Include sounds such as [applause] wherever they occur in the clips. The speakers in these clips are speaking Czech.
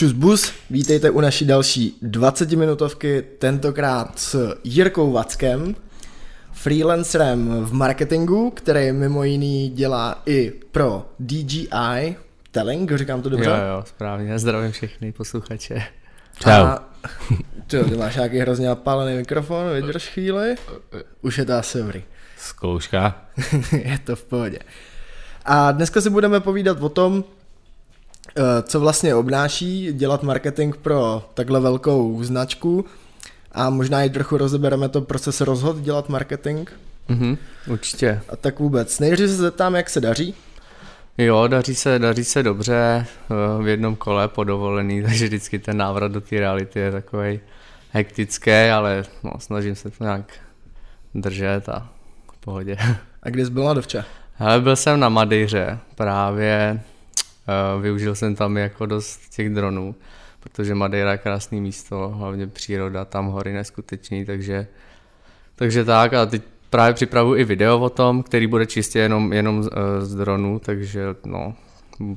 Čus bus, vítejte u naší další 20 minutovky, tentokrát s Jirkou Vackem, freelancerem v marketingu, který mimo jiný dělá i pro DJI Telling, říkám to dobře? Jo, jo, správně, zdravím všechny posluchače. Čau. A, ty, ty máš nějaký hrozně napálený mikrofon, vydrž chvíli, už je to asi dobrý. Zkouška. [laughs] je to v pohodě. A dneska si budeme povídat o tom, co vlastně obnáší dělat marketing pro takhle velkou značku a možná i trochu rozebereme to, proč se rozhod dělat marketing. Mhm, určitě. A tak vůbec. Nejdřív se zeptám, jak se daří. Jo, daří se, daří se dobře eh, v jednom kole po dovolený, [laughs] takže vždycky ten návrat do té reality je takový hektický, ale no, snažím se to nějak držet a v pohodě. [laughs] A kdy jsi byl na dovče? Hele, byl jsem na Madejře právě Využil jsem tam jako dost těch dronů, protože Madeira je krásné místo, hlavně příroda, tam hory neskutečný, takže, takže tak a teď právě připravuji i video o tom, který bude čistě jenom, jenom z, eh, z dronů, takže no,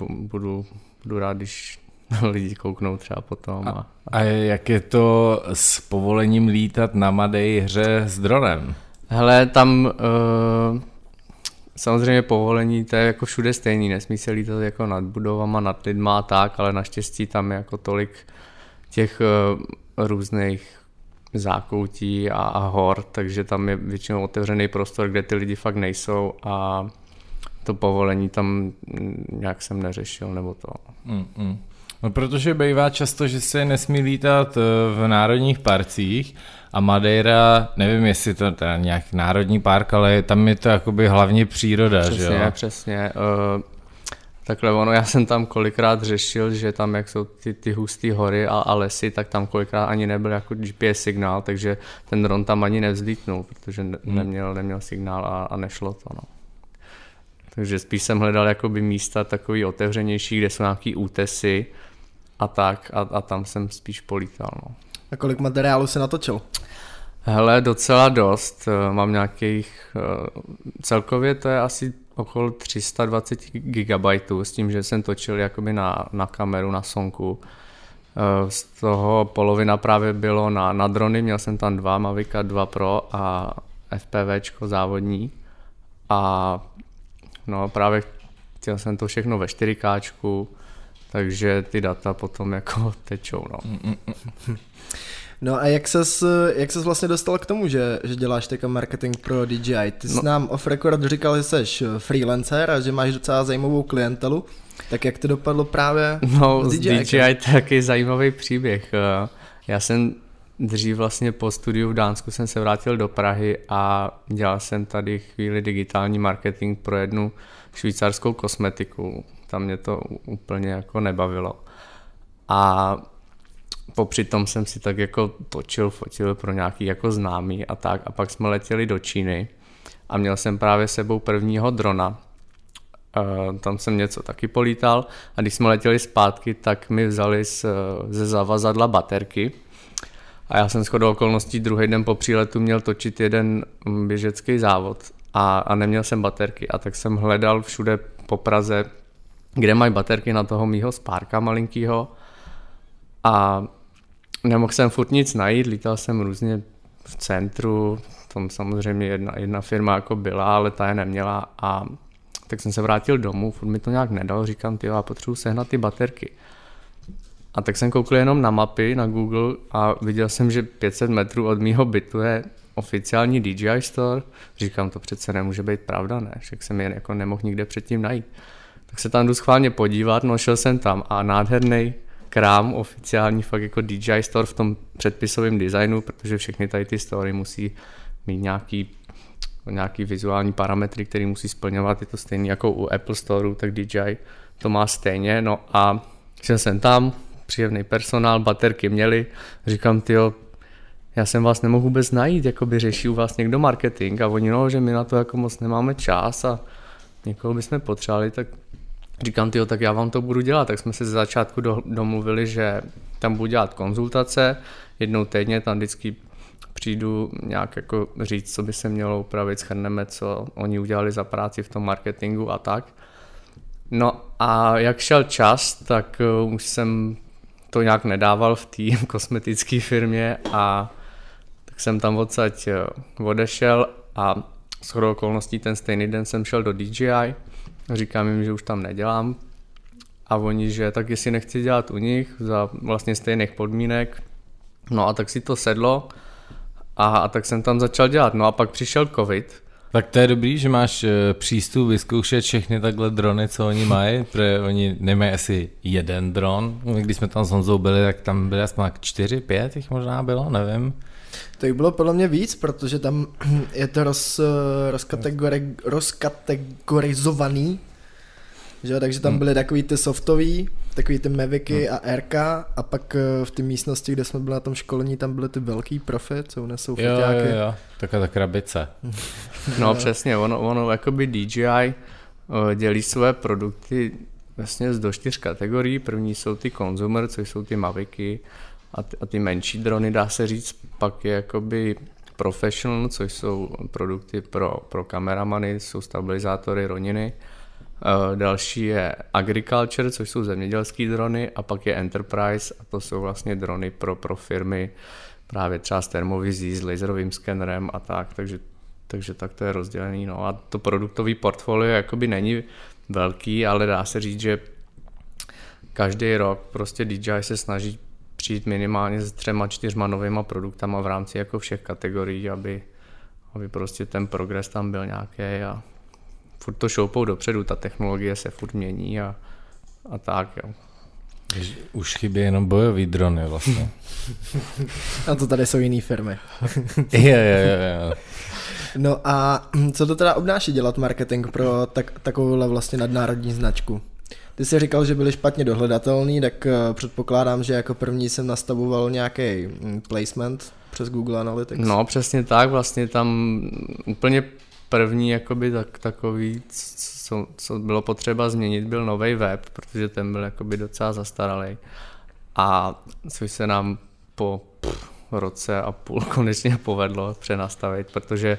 budu, budu rád, když [laughs] lidi kouknou třeba potom. A, a, a jak je to s povolením lítat na Madejře s dronem? Hele, tam uh, Samozřejmě povolení, to je jako všude stejný, nesmí se lítat jako nad budovama, nad lidma a tak, ale naštěstí tam je jako tolik těch uh, různých zákoutí a, a hor, takže tam je většinou otevřený prostor, kde ty lidi fakt nejsou a to povolení tam nějak jsem neřešil, nebo to. Mm, mm. No protože bývá často, že se nesmí lítat eh, v národních parcích a Madeira, nevím jestli to je nějak národní park, ale tam je to jakoby hlavně příroda, přesně, že jo? Přesně, uh, Takhle ono, já jsem tam kolikrát řešil, že tam jak jsou ty, ty husté hory a, a lesy, tak tam kolikrát ani nebyl jako GPS signál, takže ten dron tam ani nevzlítnul, protože ne, hmm. neměl, neměl signál a, a nešlo to. No. Takže spíš jsem hledal jakoby místa takový otevřenější, kde jsou nějaký útesy a tak a, a tam jsem spíš polítal. No. A kolik materiálu se natočil? Hele, docela dost. Eh, mám nějakých, eh, celkově to je asi okolo 320 gigabajtů s tím, že jsem točil jakoby na, na kameru, na sonku. Eh, z toho polovina právě bylo na, na drony, měl jsem tam dva Mavica 2 Pro a FPVčko závodní. A no právě chtěl jsem to všechno ve 4K, takže ty data potom jako [laughs] tečou. No. Mm, mm, mm. No a jak ses, jak ses vlastně dostal k tomu, že, že děláš teďka marketing pro DJI? Ty jsi no. nám off record říkal, že jsi freelancer a že máš docela zajímavou klientelu. Tak jak to dopadlo právě [laughs] no, s DJI? DJI je taky zajímavý příběh. Eh, já jsem dřív vlastně po studiu v Dánsku jsem se vrátil do Prahy a dělal jsem tady chvíli digitální marketing pro jednu švýcarskou kosmetiku. Tam mě to úplně jako nebavilo. A popři tom jsem si tak jako točil, fotil pro nějaký jako známý a tak. A pak jsme letěli do Číny a měl jsem právě sebou prvního drona, Uh, tam jsem něco taky polítal. A když jsme letěli zpátky, tak mi vzali z, ze zavazadla baterky. A já jsem shodou okolností druhý den po příletu měl točit jeden běžecký závod. A, a neměl jsem baterky. A tak jsem hledal všude po Praze, kde mají baterky na toho mýho spárka malinkýho a nemohl jsem furt nic najít, lítal jsem různě v centru, tam samozřejmě jedna, jedna firma jako byla, ale ta je neměla a tak jsem se vrátil domů, furt mi to nějak nedal, říkám, ty já potřebuji sehnat ty baterky. A tak jsem koukl jenom na mapy na Google a viděl jsem, že 500 metrů od mýho bytu je oficiální DJI Store. Říkám, to přece nemůže být pravda, ne? Však jsem je jako nemohl nikde předtím najít. Tak se tam jdu schválně podívat, no šel jsem tam a nádherný krám oficiální fakt jako DJI Store v tom předpisovém designu, protože všechny tady ty story musí mít nějaký, nějaký vizuální parametry, který musí splňovat, je to stejný jako u Apple Store, tak DJI to má stejně, no a šel jsem tam, příjemný personál, baterky měli, říkám, ty já jsem vás nemohu vůbec najít, jako by řeší u vás někdo marketing. A oni, no, že my na to jako moc nemáme čas a někoho bychom potřebovali, tak Říkám, ty, tak já vám to budu dělat. Tak jsme se ze začátku do, domluvili, že tam budu dělat konzultace, jednou týdně tam vždycky přijdu nějak jako říct, co by se mělo upravit, schrneme, co oni udělali za práci v tom marketingu a tak. No a jak šel čas, tak uh, už jsem to nějak nedával v té [laughs] kosmetické firmě a tak jsem tam odsaď eh, odešel a s okolností ten stejný den jsem šel do DJI, říkám jim, že už tam nedělám a oni, že tak jestli nechci dělat u nich za vlastně stejných podmínek, no a tak si to sedlo a, a tak jsem tam začal dělat, no a pak přišel covid tak to je dobrý, že máš eh, přístup vyzkoušet všechny takhle drony, co oni mají, [laughs] protože oni nemají asi jeden dron. Když jsme tam s Honzou byli, tak tam byly aspoň čtyři, pět jich možná bylo, nevím. To jich bylo podle mě víc, protože tam [clears throat] je to roz, rozkategori, rozkategorizovaný, že? takže tam hmm. byly takový ty softový, takový ty Mavicy hmm. a RK a pak eh, v té místnosti, kde jsme byli na tom školení, tam byly ty velký profi, co unesou jo. Jo, jo, taková ta krabice. [laughs] no přesně, ono, ono jakoby DJI eh, dělí své produkty vlastně z do čtyř kategorií. První jsou ty consumer, což jsou ty Mavicy a ty, a ty menší drony, dá se říct, pak je jakoby professional, což jsou produkty pro, pro kameramany, jsou stabilizátory, roniny Eh, další je Agriculture, což jsou zemědělské drony a pak je Enterprise a to jsou vlastně drony pro, pro firmy právě třeba s termovizí, s laserovým skenerem a tak, takže, takže tak to je rozdělený. No a to produktový portfolio jakoby není velký, ale dá se říct, že každý rok prostě DJI se snaží přijít minimálně s třema, čtyřma novýma produktama v rámci jako všech kategorií, aby, aby prostě ten progres tam byl nějaký a furt to šoupou dopředu, ta technologie se furt mění a, a tak, jo. Už chybí jenom bojový drony vlastně. a to tady jsou jiné firmy. je, je, je, je. No a co to teda obnáší dělat marketing pro tak, takovouhle vlastně nadnárodní značku? Ty jsi říkal, že byli špatně dohledatelný, tak eh, předpokládám, že jako první jsem nastavoval nějaký hm, placement přes Google Analytics. No přesně tak, vlastně tam úplně první jakoby tak, takový, co, co bylo potřeba změnit, byl nový web, protože ten byl jakoby docela zastaralý. A což se nám po pff, roce a půl [laughs] konečně povedlo přenastavit, protože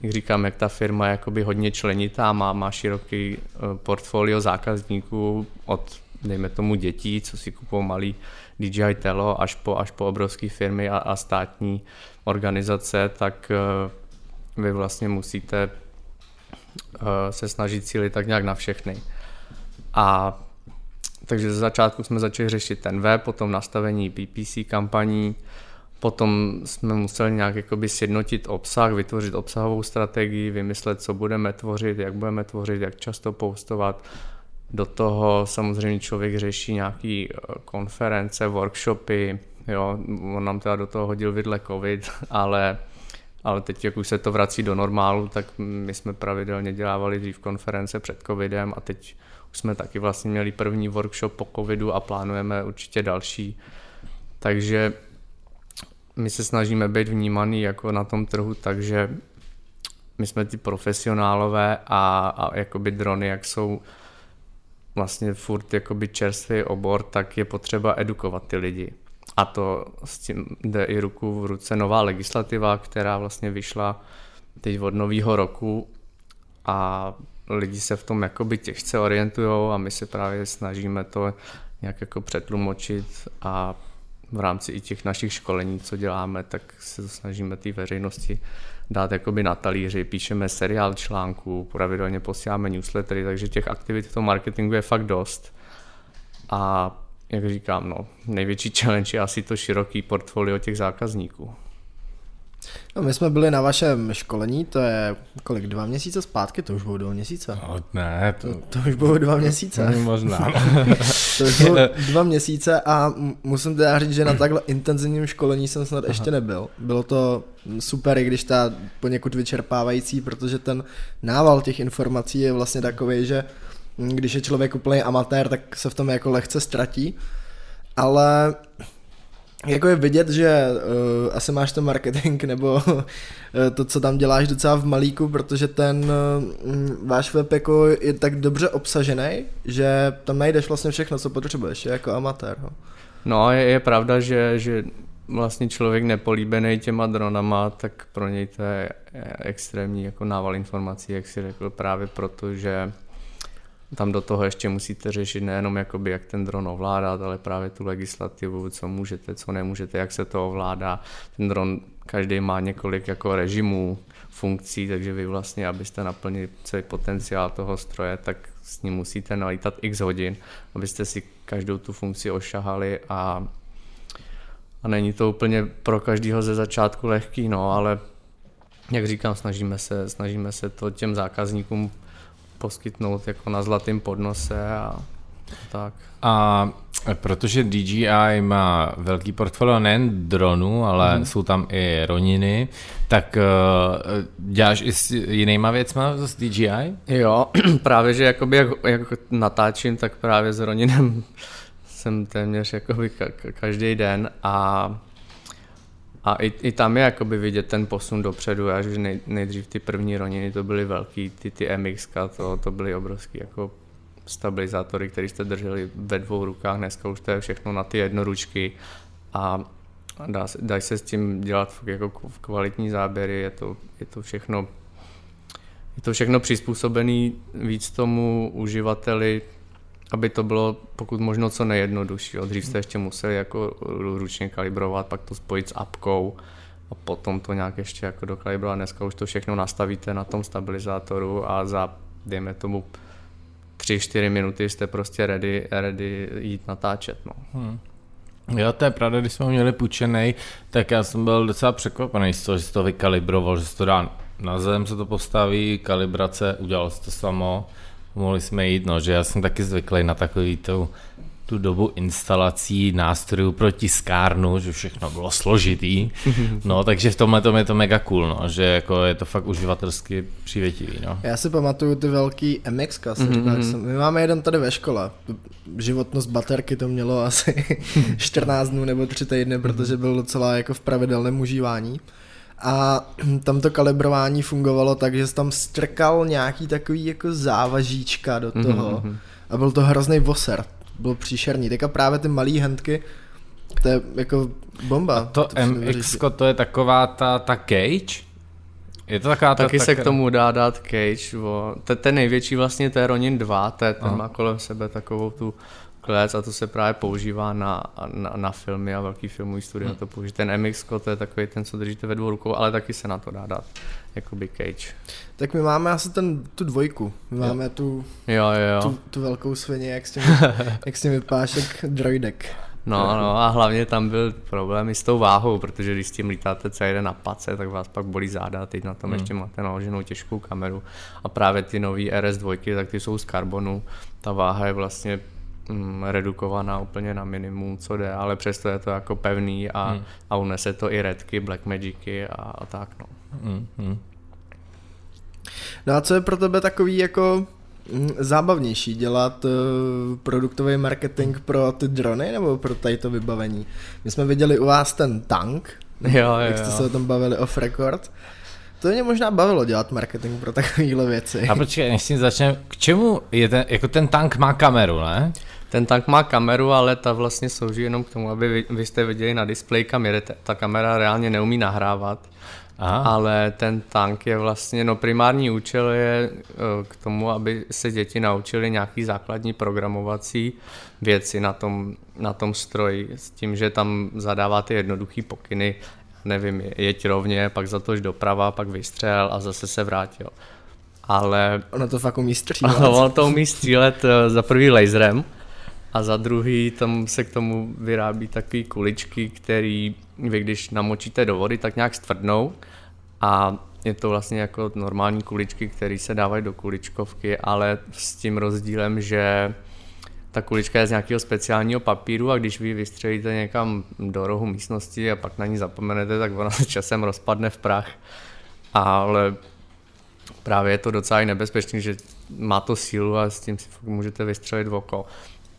jak říkám, jak ta firma je jakoby hodně členitá, má, má široký eh, portfolio zákazníků od, dejme tomu, dětí, co si kupují malý DJI Telo, až po, až po obrovské firmy a, a státní organizace, tak eh, vy vlastně musíte uh, se snažit cílit tak nějak na všechny. A takže ze začátku jsme začali řešit ten web, potom nastavení PPC kampaní, potom jsme museli nějak jakoby sjednotit obsah, vytvořit obsahovou strategii, vymyslet, co budeme tvořit, jak budeme tvořit, jak často postovat. Do toho samozřejmě člověk řeší nějaký eh, konference, workshopy, jo, on nám teda do toho hodil vidle covid, [laughs] ale ale teď, jak už se to vrací do normálu, tak my jsme pravidelně dělávali dřív konference před covidem a teď už jsme taky vlastně měli první workshop po covidu a plánujeme určitě další. Takže my se snažíme být vnímaný jako na tom trhu, takže my jsme ty profesionálové a, a jakoby drony, jak jsou vlastně furt jakoby čerstvý obor, tak je potřeba edukovat ty lidi. A to s tím jde i ruku v ruce nová legislativa, která vlastně vyšla teď od nového roku a lidi se v tom jakoby těžce orientují a my se právě snažíme to nějak jako přetlumočit a v rámci i těch našich školení, co děláme, tak se to snažíme té veřejnosti dát jakoby na talíři, píšeme seriál článků, pravidelně posíláme newslettery, takže těch aktivit v tom marketingu je fakt dost. A jak říkám, no, největší challenge je asi to široký portfolio těch zákazníků. No, my jsme byli na vašem školení, to je kolik, dva měsíce zpátky, to už bylo dva měsíce. No, ne, to... to, to už bylo dva měsíce. Možná. [laughs] to už bylo dva měsíce a musím teda říct, že na takhle intenzivním školení jsem snad Aha. ještě nebyl. Bylo to super, i když ta poněkud vyčerpávající, protože ten nával těch informací je vlastně takový, že když je člověk úplně amatér, tak se v tom jako lehce ztratí, ale jako je vidět, že uh, asi máš ten marketing nebo uh, [laughs] to, co tam děláš docela v malíku, protože ten uh, váš web jako je tak dobře obsažený, že tam najdeš vlastně všechno, co potřebuješ jako amatér. No, no je, je pravda, že, že vlastně člověk nepolíbený těma dronama, tak pro něj to je extrémní jako nával informací, jak si řekl, právě proto, že tam do toho ještě musíte řešit nejenom jakoby, jak ten dron ovládat, ale právě tu legislativu, co můžete, co nemůžete, jak se to ovládá. Ten dron každý má několik jako režimů, funkcí, takže vy vlastně, abyste naplnili celý potenciál toho stroje, tak s ním musíte nalítat x hodin, abyste si každou tu funkci ošahali a, a není to úplně pro každého ze začátku lehký, no, ale jak říkám, snažíme se, snažíme se to těm zákazníkům poskytnout jako na zlatém podnose a tak. A protože DJI má velký portfolio nejen dronů, ale mm. jsou tam i roniny, tak uh, děláš i s jinýma věcma z DJI? Jo, [clears throat] právě, že jakoby jak, jak natáčím, tak právě s roninem [laughs] jsem téměř jakoby ka- každý den a a i, i tam je jakoby vidět ten posun dopředu, až nej, nejdřív ty první roniny to byly velký, ty, ty MX, to, to byly obrovský jako stabilizátory, které jste drželi ve dvou rukách, dneska už to je všechno na ty jednoručky a dá se, dá se s tím dělat jako kvalitní záběry, je to, je to všechno je to všechno přizpůsobené víc tomu uživateli, aby to bylo pokud možno co nejjednodušší. Dřív jste ještě museli jako ručně kalibrovat, pak to spojit s apkou a potom to nějak ještě jako dokalibrovat. Dneska už to všechno nastavíte na tom stabilizátoru a za, dejme tomu, 3-4 minuty jste prostě ready, ready jít natáčet. No. Hmm. Jo, to je pravda, když jsme ho měli půjčený, tak já jsem byl docela překvapený z toho, že se to vykalibroval, že se to dá na zem, se to postaví, kalibrace, udělal se to samo, mohli jsme jít, no, že já jsem taky zvyklý na takový tu tu dobu instalací nástrojů pro tiskárnu, že všechno bylo složitý, [laughs] no takže v tomhle tom je to mega cool, no, že jako je to fakt uživatelsky přivětivý, no. Já si pamatuju ty velký MX kasy, mm-hmm. my máme jeden tady ve škole, životnost baterky to mělo asi [laughs] 14 dnů nebo 3 týdny, protože byl docela jako v pravidelném užívání. A tam to kalibrování fungovalo tak, že jsi tam strkal nějaký takový jako závažíčka do toho mm-hmm. a byl to hrozný voser bylo příšerný. Teďka právě ty malý handky, to je jako bomba. A to, to MX, to je taková ta, ta cage? Je to taková Taky ta, se tak... k tomu dá dát cage. To, ten největší vlastně, to je Ronin 2, to je, ten má kolem sebe takovou tu klec a to se právě používá na, na, na filmy a velký filmový studio hmm. to použít. Ten MX, to je takový ten, co držíte ve dvou rukou, ale taky se na to dá dát jakoby cage. Tak my máme asi ten, tu dvojku, my jo. máme tu, jo, jo. Tu, tu velkou svině, jak s tím, [laughs] jak s tím vypášek droidek. No, no a hlavně tam byl problém i s tou váhou, protože když s tím lítáte celý den na pace, tak vás pak bolí záda, teď na tom hmm. ještě máte naloženou těžkou kameru a právě ty nové RS2, tak ty jsou z karbonu, ta váha je vlastně mm, redukovaná úplně na minimum, co jde, ale přesto je to jako pevný a, hmm. a unese to i redky, Black Magicy a, a tak no. Hmm. Hmm. No a co je pro tebe takový jako mm, zábavnější dělat uh, produktový marketing pro ty drony nebo pro tady to vybavení? My jsme viděli u vás ten tank, jo, jo, jak jste jo. se o tom bavili off record. To mě možná bavilo dělat marketing pro takovéhle věci. A počkej, než si začneme, k čemu je ten, jako ten tank má kameru, ne? Ten tank má kameru, ale ta vlastně slouží jenom k tomu, aby vy, vy jste viděli na displeji, kam jedete. Ta kamera reálně neumí nahrávat, Aha. ale ten tank je vlastně, no primární účel je eh, k tomu, aby se děti naučili nějaký základní programovací věci na tom, na tom stroji, s tím, že tam zadáváte jednoduchý pokyny, nevím, jeď rovně, pak zatoč doprava, pak vystřel a zase se vrátil. Ale... Ono to fakt umí střílet. [laughs] ono to umí střílet eh, za prvý laserem, a za druhý tam se k tomu vyrábí takové kuličky, které vy když namočíte do vody, tak nějak stvrdnou a je to vlastně jako normální kuličky, které se dávají do kuličkovky, ale s tím rozdílem, že ta kulička je z nějakého speciálního papíru a když vy vystřelíte někam do rohu místnosti a pak na ní zapomenete, tak ona se časem rozpadne v prach. Ale právě je to docela nebezpečné, že má to sílu a s tím si můžete vystřelit v oko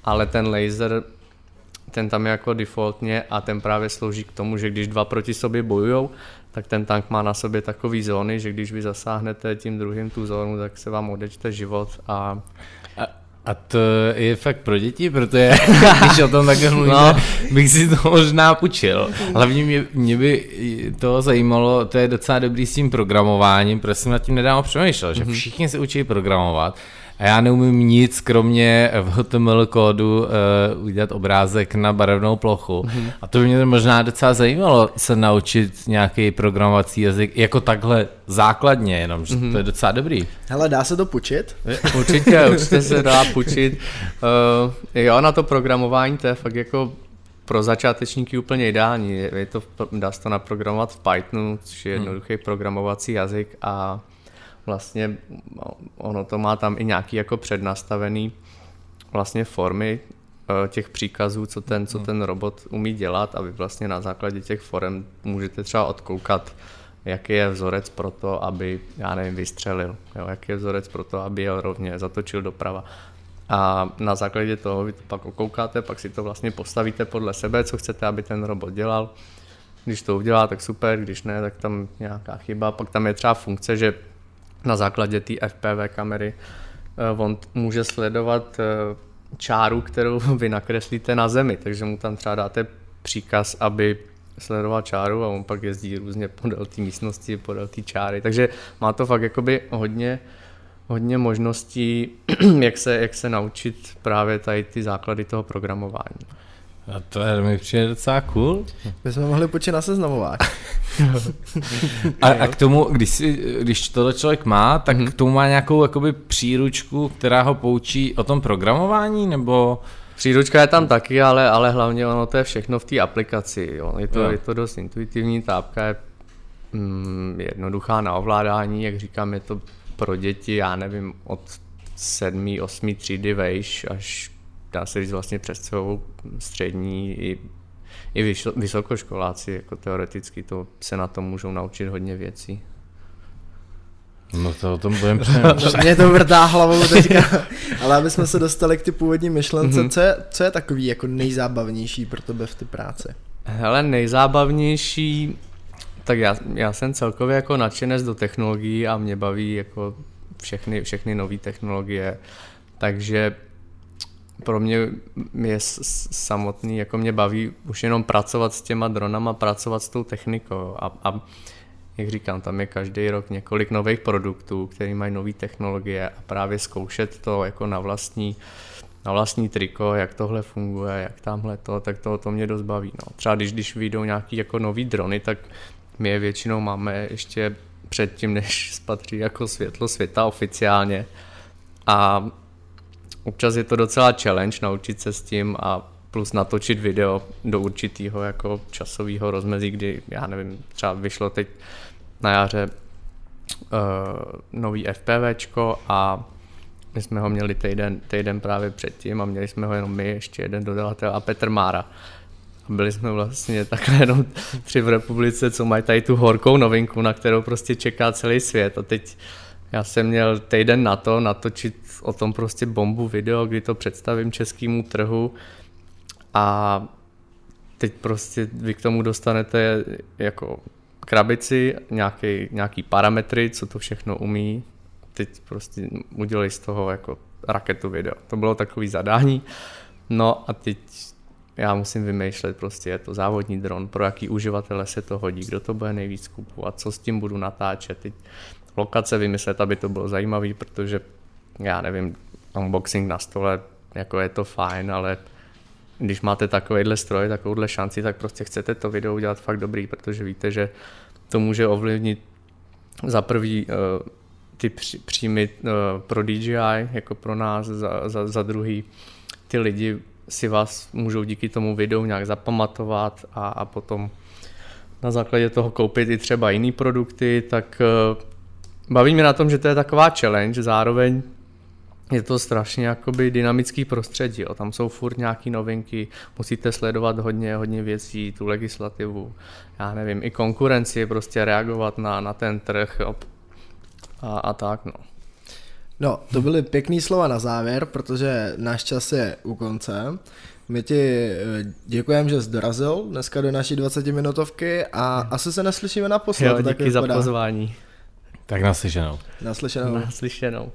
ale ten laser, ten tam je jako defaultně a ten právě slouží k tomu, že když dva proti sobě bojujou, tak ten tank má na sobě takový zóny, že když vy zasáhnete tím druhým tu zónu, tak se vám odečte život a a to je fakt pro děti, protože [laughs] když o tom takhle mluvíte, no. bych si to možná půjčil. Hlavně mě, mě by to zajímalo, to je docela dobrý s tím programováním, protože jsem nad tím nedávno přemýšlel, že mhm. všichni se učí programovat, a já neumím nic, kromě v HTML kódu uh, udělat obrázek na barevnou plochu. Mm-hmm. A to by mě možná docela zajímalo se naučit nějaký programovací jazyk jako takhle základně, jenom, že mm-hmm. to je docela dobrý. Hele, dá se to pučit? Určitě, určitě se dá pučit. Uh, jo, na to programování to je fakt jako pro začátečníky úplně ideální. Je to, dá se to naprogramovat v Pythonu, což je hmm. jednoduchý programovací jazyk a vlastně ono to má tam i nějaký jako přednastavený vlastně formy eh, těch příkazů, co ten, co hmm. ten robot umí dělat a vy vlastně na základě těch forem můžete třeba odkoukat, jaký je vzorec pro to, aby, já nevím, vystřelil, jo, jaký je vzorec pro to, aby jel rovně, zatočil doprava. A na základě toho vy to pak okoukáte, pak si to vlastně postavíte podle sebe, co chcete, aby ten robot dělal. Když to udělá, tak super, když ne, tak tam nějaká chyba. Pak tam je třeba funkce, že na základě té FPV kamery eh, on může sledovat eh, čáru, kterou [laughs] vy nakreslíte na zemi, takže mu tam třeba dáte příkaz, aby sledoval čáru a on pak jezdí různě podél té místnosti, podél té čáry, takže má to fakt jakoby hodně hodně možností, [clears throat] jak se, jak se naučit právě tady ty základy toho programování. A to je, mi přijde docela cool. [laughs] My jsme mohli počít na seznamovák. [laughs] a, a, k tomu, když, si, když to člověk má, tak mm-hmm. k tomu má nějakou jakoby příručku, která ho poučí o tom programování, nebo... Příručka je tam taky, ale, ale hlavně ono to je všechno v té aplikaci. Jo. Je, to, jo. je to dost intuitivní, tápka je mm, jednoduchá na ovládání, jak říkám, je to pro děti, já nevím, od sedmý, osmý třídy vejš až dá se říct vlastně přes celou střední i, i vysokoškoláci, jako teoreticky to se na tom můžou naučit hodně věcí. No to o tom budeme [laughs] přemýšlet. Mě to vrtá hlavou teďka. [laughs] Ale aby jsme se dostali k ty původní myšlence, mm-hmm. co, je, co je takový jako nejzábavnější pro tebe v ty práci? Hele, nejzábavnější tak já, já jsem celkově jako nadšenec do technologií a mě baví jako všechny, všechny nové technologie, takže pro mě je samotný, jako mě baví už jenom pracovat s těma dronama, pracovat s tou technikou a, a jak říkám, tam je každý rok několik nových produktů, které mají nové technologie a právě zkoušet to jako na vlastní, na vlastní triko, jak tohle funguje, jak tamhle to, tak to, to mě dost baví. No. Třeba když, když vyjdou nějaký jako nový drony, tak my je většinou máme ještě předtím, než [laughs] spatří jako světlo světa oficiálně. A občas je to docela challenge naučit se s tím a plus natočit video do určitého jako časového rozmezí, kdy, já nevím, třeba vyšlo teď na jaře uh, nový FPVčko a my jsme ho měli týden, týden právě předtím a měli jsme ho jenom my, ještě jeden dodavatel a Petr Mára byli jsme vlastně takhle jenom tři v republice, co mají tady tu horkou novinku, na kterou prostě čeká celý svět. A teď já jsem měl týden na to natočit o tom prostě bombu video, kdy to představím českému trhu a teď prostě vy k tomu dostanete jako krabici, nějaký, nějaký parametry, co to všechno umí. Teď prostě udělali z toho jako raketu video. To bylo takový zadání. No a teď já musím vymýšlet prostě, je to závodní dron, pro jaký uživatele se to hodí, kdo to bude nejvíc kupovat, co s tím budu natáčet, teď lokace vymyslet, aby to bylo zajímavý, protože já nevím, unboxing na stole, jako je to fajn, ale když máte takovýhle stroj, takovouhle šanci, tak prostě chcete to video udělat fakt dobrý, protože víte, že to může ovlivnit za prvý uh, ty příjmy uh, pro DJI, jako pro nás, za, za, za druhý ty lidi si vás můžou díky tomu videu nějak zapamatovat a, a potom na základě toho koupit i třeba jiný produkty, tak uh, baví mě na tom, že to je taková challenge, zároveň je to strašně jakoby dynamický prostředí, jo. tam jsou furt nějaké novinky, musíte sledovat hodně, hodně věcí, tu legislativu, já nevím, i konkurenci, prostě reagovat na, na ten trh jo. A, a tak no. No, to byly pěkný slova na závěr, protože náš čas je u konce. My ti eh, děkujeme, že jsi dorazil dneska do naší 20 minutovky a asi se neslyšíme naposled. Jo, díky za pozvání. Tak naslyšenou. Naslyšenou. Naslyšenou.